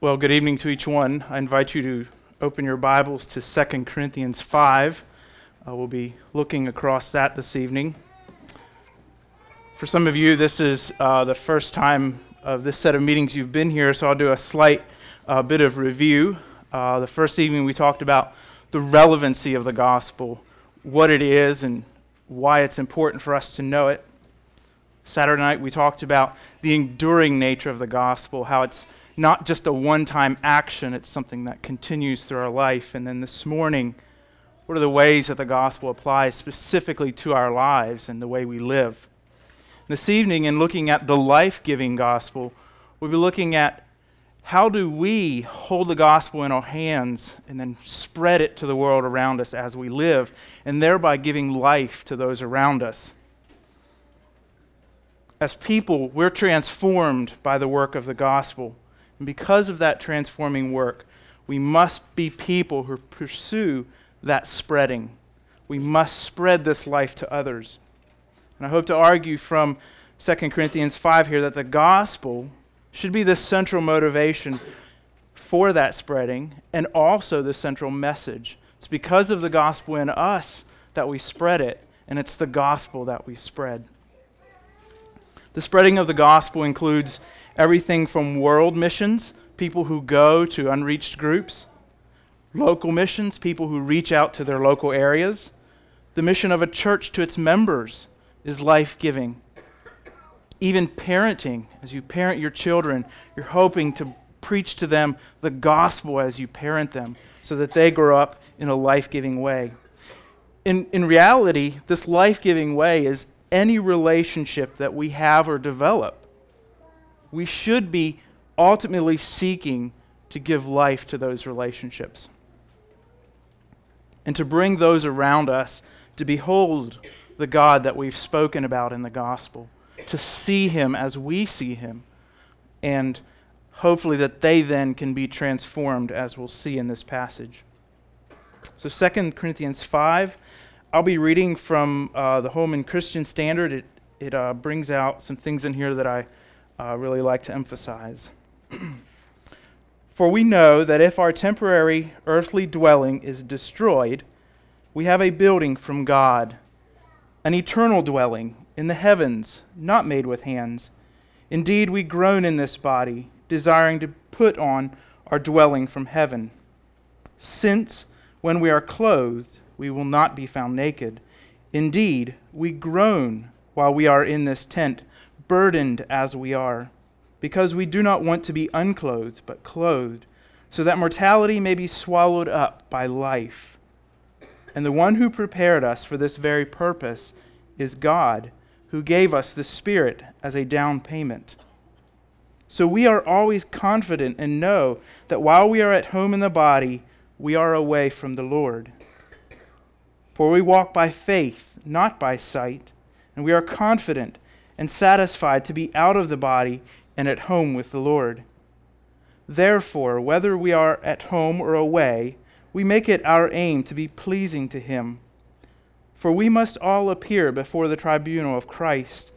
Well, good evening to each one. I invite you to open your Bibles to 2 Corinthians 5. Uh, we'll be looking across that this evening. For some of you, this is uh, the first time of this set of meetings you've been here, so I'll do a slight uh, bit of review. Uh, the first evening, we talked about the relevancy of the gospel, what it is, and why it's important for us to know it. Saturday night, we talked about the enduring nature of the gospel, how it's not just a one time action, it's something that continues through our life. And then this morning, what are the ways that the gospel applies specifically to our lives and the way we live? This evening, in looking at the life giving gospel, we'll be looking at how do we hold the gospel in our hands and then spread it to the world around us as we live, and thereby giving life to those around us. As people, we're transformed by the work of the gospel. And because of that transforming work, we must be people who pursue that spreading. We must spread this life to others. And I hope to argue from 2 Corinthians 5 here that the gospel should be the central motivation for that spreading and also the central message. It's because of the gospel in us that we spread it, and it's the gospel that we spread. The spreading of the gospel includes everything from world missions, people who go to unreached groups, local missions, people who reach out to their local areas. The mission of a church to its members is life giving. Even parenting, as you parent your children, you're hoping to preach to them the gospel as you parent them so that they grow up in a life giving way. In, in reality, this life giving way is any relationship that we have or develop we should be ultimately seeking to give life to those relationships and to bring those around us to behold the God that we've spoken about in the gospel, to see him as we see him, and hopefully that they then can be transformed as we'll see in this passage. So 2 Corinthians 5, I'll be reading from uh, the Holman Christian Standard. It, it uh, brings out some things in here that I uh, really like to emphasize. For we know that if our temporary earthly dwelling is destroyed, we have a building from God, an eternal dwelling in the heavens, not made with hands. Indeed, we groan in this body, desiring to put on our dwelling from heaven. Since, when we are clothed, we will not be found naked. Indeed, we groan while we are in this tent burdened as we are, because we do not want to be unclothed, but clothed, so that mortality may be swallowed up by life. And the one who prepared us for this very purpose is God, who gave us the Spirit as a down payment. So we are always confident and know that while we are at home in the body, we are away from the Lord. For we walk by faith, not by sight, and we are confident and satisfied to be out of the body and at home with the Lord. Therefore, whether we are at home or away, we make it our aim to be pleasing to Him. For we must all appear before the tribunal of Christ,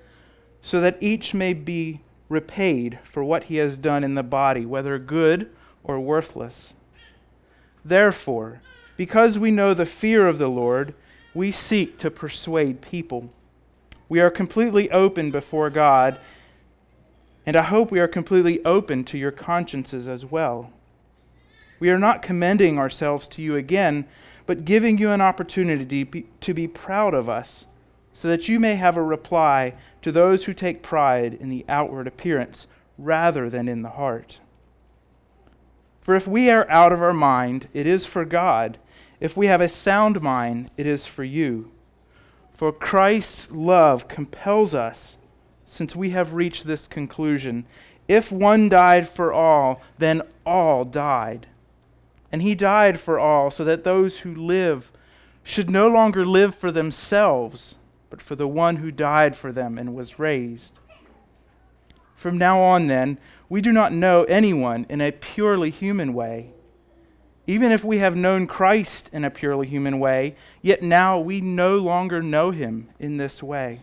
so that each may be repaid for what he has done in the body, whether good or worthless. Therefore, because we know the fear of the Lord, we seek to persuade people. We are completely open before God, and I hope we are completely open to your consciences as well. We are not commending ourselves to you again, but giving you an opportunity to be proud of us, so that you may have a reply to those who take pride in the outward appearance rather than in the heart. For if we are out of our mind, it is for God. If we have a sound mind, it is for you. For Christ's love compels us, since we have reached this conclusion. If one died for all, then all died. And he died for all, so that those who live should no longer live for themselves, but for the one who died for them and was raised. From now on, then, we do not know anyone in a purely human way. Even if we have known Christ in a purely human way, yet now we no longer know him in this way.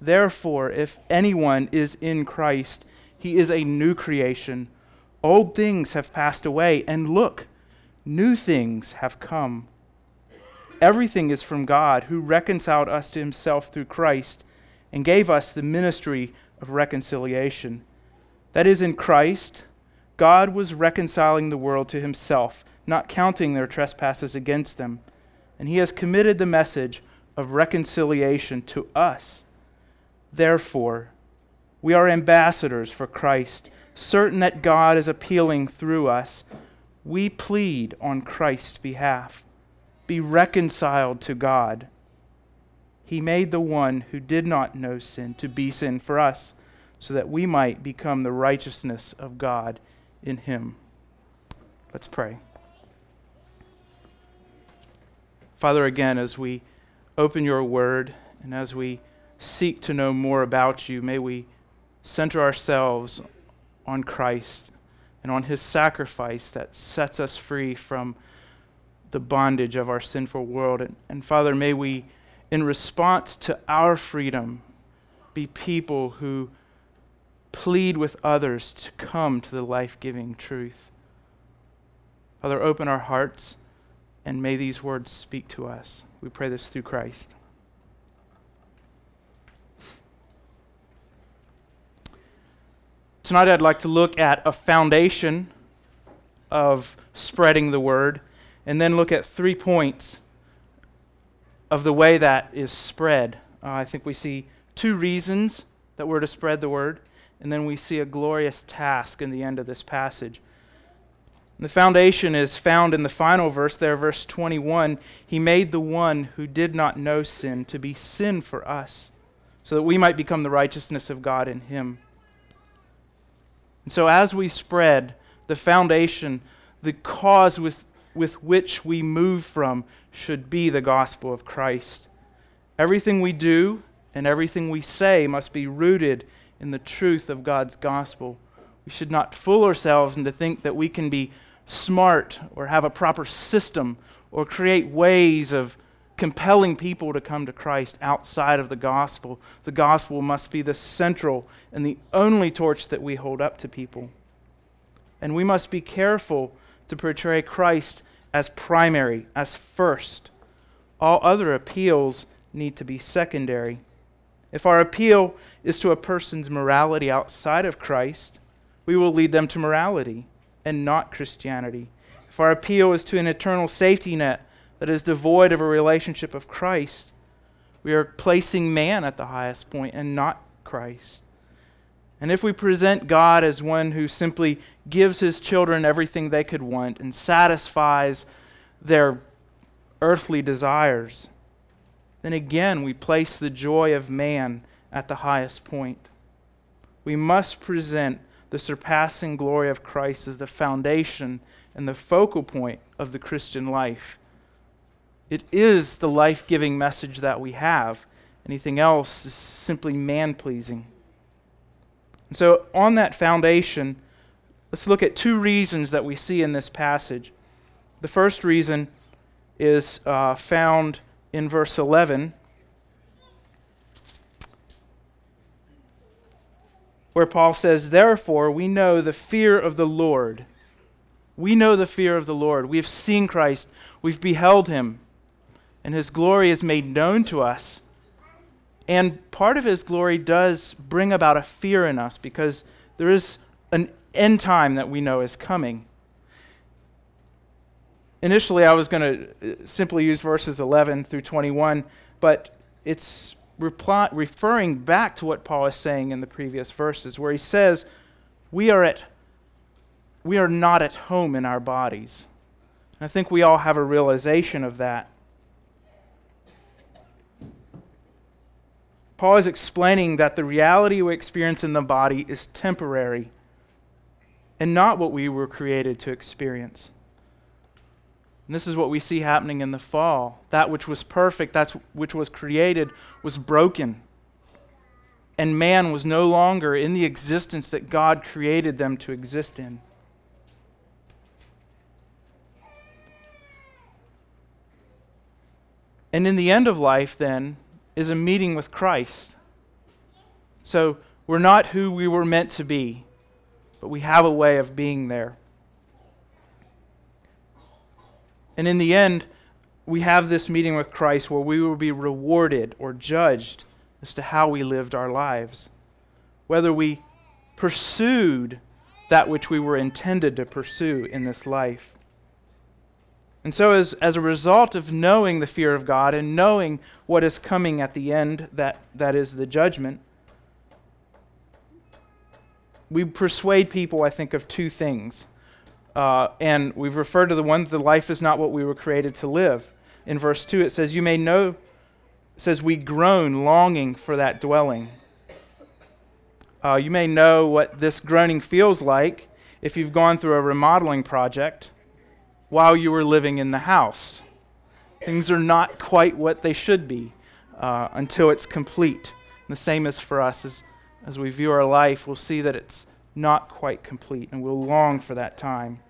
Therefore, if anyone is in Christ, he is a new creation. Old things have passed away, and look, new things have come. Everything is from God, who reconciled us to himself through Christ and gave us the ministry of reconciliation. That is, in Christ, God was reconciling the world to himself, not counting their trespasses against them. And he has committed the message of reconciliation to us. Therefore, we are ambassadors for Christ, certain that God is appealing through us. We plead on Christ's behalf be reconciled to God. He made the one who did not know sin to be sin for us, so that we might become the righteousness of God in him. Let's pray. Father, again, as we open your word and as we seek to know more about you, may we center ourselves on Christ and on his sacrifice that sets us free from the bondage of our sinful world. And, and Father, may we, in response to our freedom, be people who plead with others to come to the life giving truth. Father, open our hearts and may these words speak to us. We pray this through Christ. Tonight, I'd like to look at a foundation of spreading the word and then look at three points of the way that is spread. Uh, I think we see two reasons that we're to spread the word, and then we see a glorious task in the end of this passage. And the foundation is found in the final verse there, verse 21. He made the one who did not know sin to be sin for us, so that we might become the righteousness of God in him. And so, as we spread the foundation, the cause with with which we move from should be the gospel of Christ. Everything we do and everything we say must be rooted in the truth of God's gospel. We should not fool ourselves into think that we can be smart or have a proper system or create ways of compelling people to come to Christ outside of the gospel. The gospel must be the central and the only torch that we hold up to people. And we must be careful to portray Christ as primary, as first. All other appeals need to be secondary. If our appeal is to a person's morality outside of Christ, we will lead them to morality and not Christianity. If our appeal is to an eternal safety net that is devoid of a relationship of Christ, we are placing man at the highest point and not Christ. And if we present God as one who simply gives his children everything they could want and satisfies their earthly desires, then again we place the joy of man at the highest point. We must present the surpassing glory of Christ as the foundation and the focal point of the Christian life. It is the life giving message that we have. Anything else is simply man pleasing. And so, on that foundation, let's look at two reasons that we see in this passage. The first reason is uh, found in verse 11, where Paul says, Therefore, we know the fear of the Lord. We know the fear of the Lord. We have seen Christ, we've beheld him, and his glory is made known to us. And part of his glory does bring about a fear in us because there is an end time that we know is coming. Initially, I was going to uh, simply use verses 11 through 21, but it's reply, referring back to what Paul is saying in the previous verses, where he says, We are, at, we are not at home in our bodies. And I think we all have a realization of that. Paul is explaining that the reality we experience in the body is temporary and not what we were created to experience. And this is what we see happening in the fall. That which was perfect, that which was created, was broken. And man was no longer in the existence that God created them to exist in. And in the end of life, then, is a meeting with Christ. So we're not who we were meant to be. but we have a way of being there. And in the end, we have this meeting with Christ where we will be rewarded or judged as to how we lived our lives. Whether we pursued that which we were intended to pursue in this life. And so, as, as a result of knowing the fear of God and knowing what is coming at the end, that, that is the judgment, we persuade people, I think, of two things. Uh, and we've referred to the one that life is not what we were created to live. In verse 2, it says, You may know, says, we groan longing for that dwelling. Uh, you may know what this groaning feels like if you've gone through a remodeling project while you were living in the house. Things are not quite what they should be uh, until it's complete. And the same is for us as, as we view our life, we'll see that it's not quite complete, and we'll long for that time.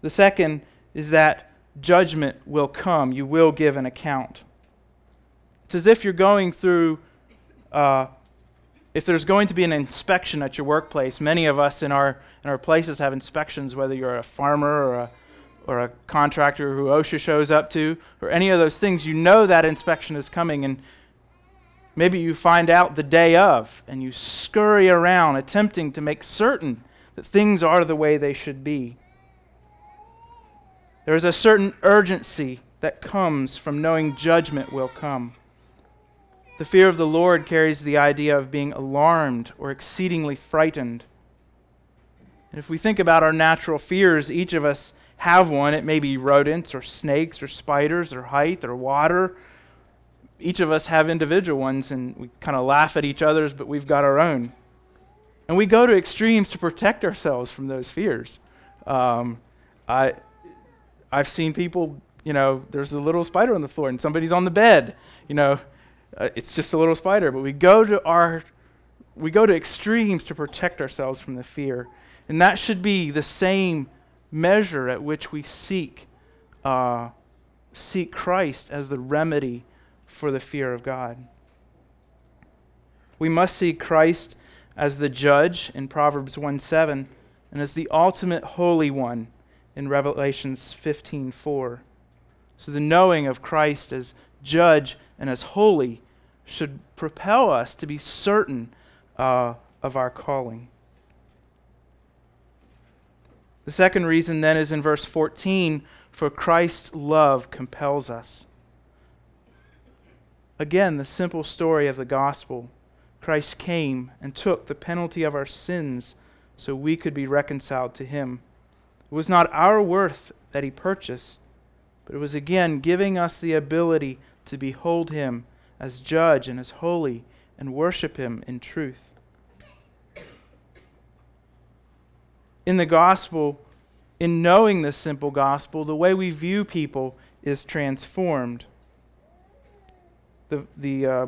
The second is that judgment will come. You will give an account. It's as if you're going through, uh, if there's going to be an inspection at your workplace, many of us in our, in our places have inspections, whether you're a farmer or a, or a contractor who OSHA shows up to, or any of those things, you know that inspection is coming, and maybe you find out the day of, and you scurry around attempting to make certain that things are the way they should be. There is a certain urgency that comes from knowing judgment will come. The fear of the Lord carries the idea of being alarmed or exceedingly frightened. And if we think about our natural fears, each of us have one. It may be rodents or snakes or spiders or height or water. Each of us have individual ones, and we kind of laugh at each other's, but we've got our own. And we go to extremes to protect ourselves from those fears. Um, I, I've seen people, you know, there's a little spider on the floor and somebody's on the bed. You know, uh, it's just a little spider. But we go to our, we go to extremes to protect ourselves from the fear. And that should be the same measure at which we seek, uh, seek Christ as the remedy for the fear of God. We must see Christ as the judge in Proverbs 1 7 and as the ultimate holy one in Revelations 15:4. So the knowing of Christ as judge and as holy should propel us to be certain uh, of our calling. The second reason then is in verse 14 for Christ's love compels us. Again, the simple story of the gospel. Christ came and took the penalty of our sins so we could be reconciled to him. It was not our worth that he purchased, but it was again giving us the ability to behold him as judge and as holy and worship him in truth. In the gospel, in knowing this simple gospel, the way we view people is transformed. The, the, uh,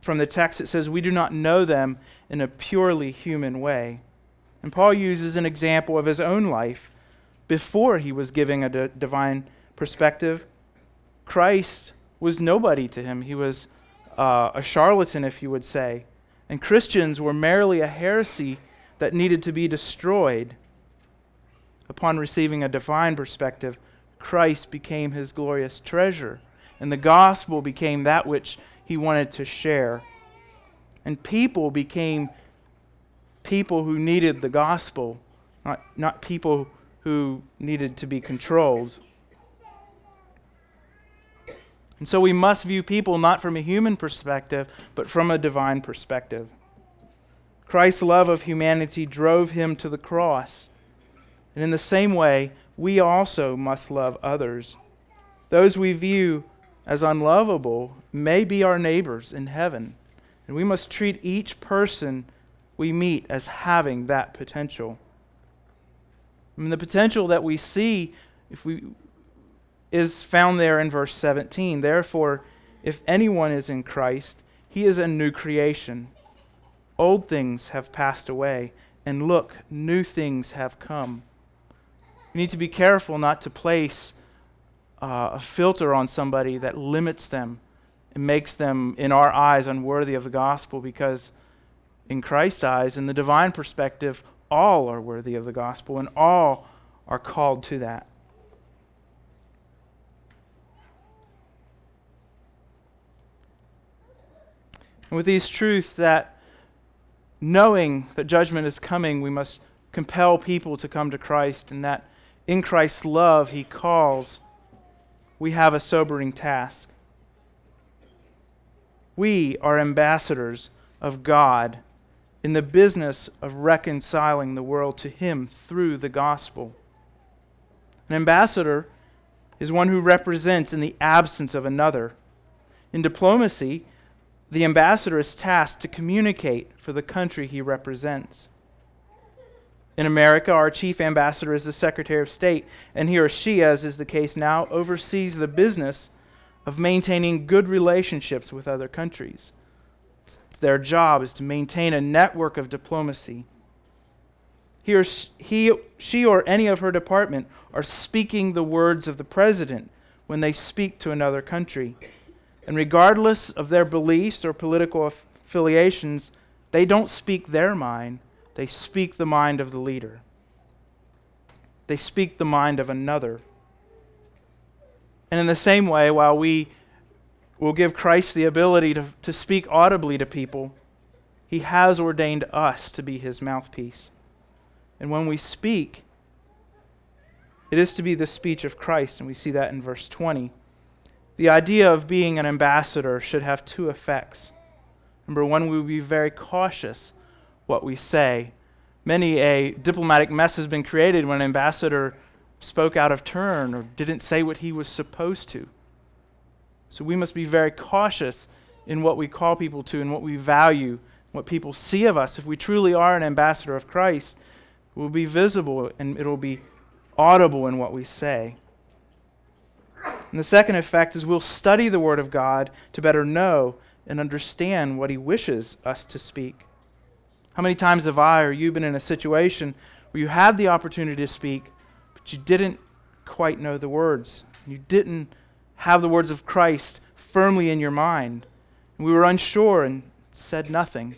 from the text, it says, We do not know them in a purely human way. And Paul uses an example of his own life before he was giving a d- divine perspective, Christ was nobody to him. He was uh, a charlatan, if you would say. And Christians were merely a heresy that needed to be destroyed. Upon receiving a divine perspective, Christ became his glorious treasure, and the gospel became that which he wanted to share. And people became people who needed the gospel, not, not people who needed to be controlled. And so we must view people not from a human perspective, but from a divine perspective. Christ's love of humanity drove him to the cross. And in the same way, we also must love others. Those we view as unlovable may be our neighbors in heaven. And we must treat each person we meet as having that potential. I mean, the potential that we see if we is found there in verse 17. Therefore, if anyone is in Christ, he is a new creation. Old things have passed away, and look, new things have come. We need to be careful not to place uh, a filter on somebody that limits them and makes them, in our eyes, unworthy of the gospel because in Christ's eyes, in the divine perspective, all are worthy of the gospel and all are called to that. And with these truths that knowing that judgment is coming, we must compel people to come to Christ, and that in Christ's love he calls, we have a sobering task. We are ambassadors of God in the business of reconciling the world to him through the gospel. An ambassador is one who represents in the absence of another. In diplomacy, the ambassador is tasked to communicate for the country he represents. In America, our chief ambassador is the Secretary of State, and he or she, as is the case now, oversees the business of maintaining good relationships with other countries. Their job is to maintain a network of diplomacy. He or he, she or any of her department are speaking the words of the president when they speak to another country. And regardless of their beliefs or political affiliations, they don't speak their mind, they speak the mind of the leader. They speak the mind of another. And in the same way, while we will give Christ the ability to, to speak audibly to people, he has ordained us to be his mouthpiece. And when we speak, it is to be the speech of Christ, and we see that in verse 20. The idea of being an ambassador should have two effects. Number one, we will be very cautious what we say. Many a diplomatic mess has been created when an ambassador spoke out of turn or didn't say what he was supposed to. So we must be very cautious in what we call people to and what we value, what people see of us. If we truly are an ambassador of Christ, it will be visible and it will be audible in what we say. And the second effect is we'll study the Word of God to better know and understand what He wishes us to speak. How many times have I or you been in a situation where you had the opportunity to speak, but you didn't quite know the words? You didn't have the words of Christ firmly in your mind. And we were unsure and said nothing.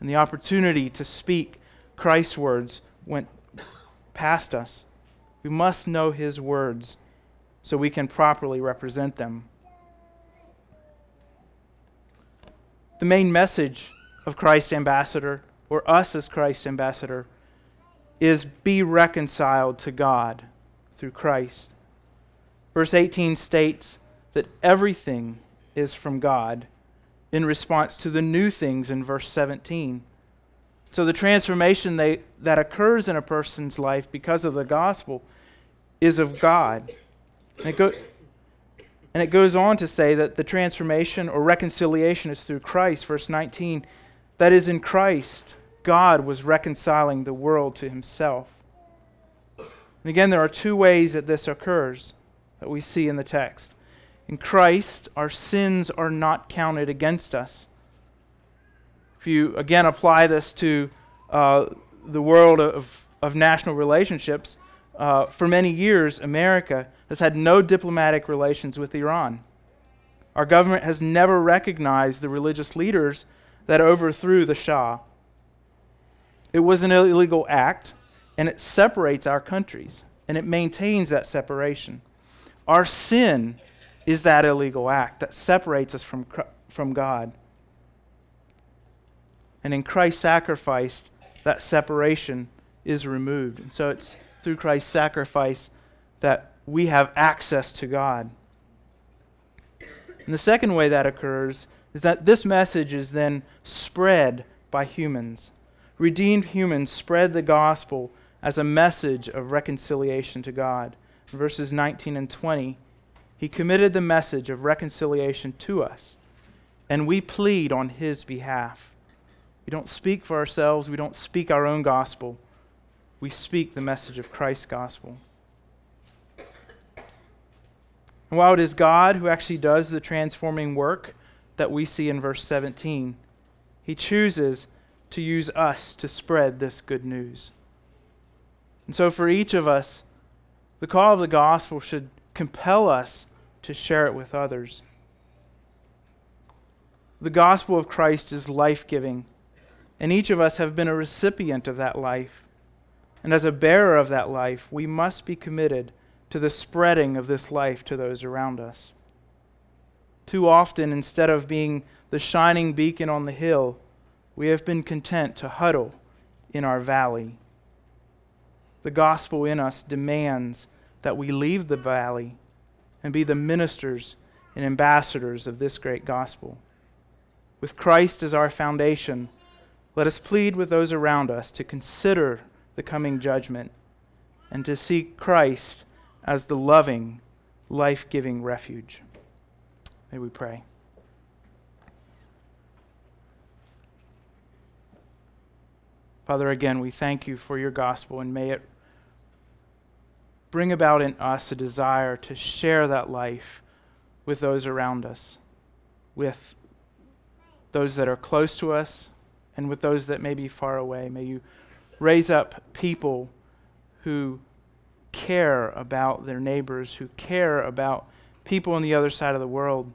And the opportunity to speak Christ's words went past us. We must know His words so we can properly represent them. The main message of Christ's ambassador, or us as Christ's ambassador, is be reconciled to God through Christ. Verse 18 states that everything is from God in response to the new things in verse 17. So the transformation they, that occurs in a person's life because of the gospel is of God. And it, go, and it goes on to say that the transformation or reconciliation is through Christ. Verse 19, that is in Christ, God was reconciling the world to himself. And again, there are two ways that this occurs that we see in the text. In Christ, our sins are not counted against us. If you again apply this to uh, the world of, of national relationships, uh, for many years, America has had no diplomatic relations with Iran. Our government has never recognized the religious leaders that overthrew the Shah. It was an illegal act, and it separates our countries, and it maintains that separation. Our sin is that illegal act that separates us from, from God. And in Christ's sacrifice, that separation is removed. And so it's through Christ's sacrifice that we have access to God. And the second way that occurs is that this message is then spread by humans. Redeemed humans spread the gospel as a message of reconciliation to God. In verses 19 and 20, he committed the message of reconciliation to us, and we plead on his behalf. We don't speak for ourselves, we don't speak our own gospel we speak the message of Christ's gospel. And while it is God who actually does the transforming work that we see in verse 17, he chooses to use us to spread this good news. And so, for each of us, the call of the gospel should compel us to share it with others. The gospel of Christ is life giving And each of us have been a recipient of that life. And as a bearer of that life, we must be committed to the spreading of this life to those around us. Too often, instead of being the shining beacon on the hill, we have been content to huddle in our valley. The gospel in us demands that we leave the valley and be the ministers and ambassadors of this great gospel. With Christ as our foundation, let us plead with those around us to consider the coming judgment and to seek Christ as the loving, life giving refuge. May we pray. Father, again, we thank you for your gospel and may it bring about in us a desire to share that life with those around us, with those that are close to us, and with those that may be far away. May you raise up people who care about their neighbors, who care about people on the other side of the world,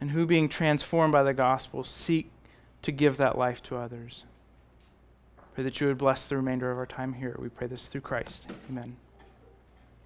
and who, being transformed by the gospel, seek to give that life to others. Pray that you would bless the remainder of our time here. We pray this through Christ. Amen.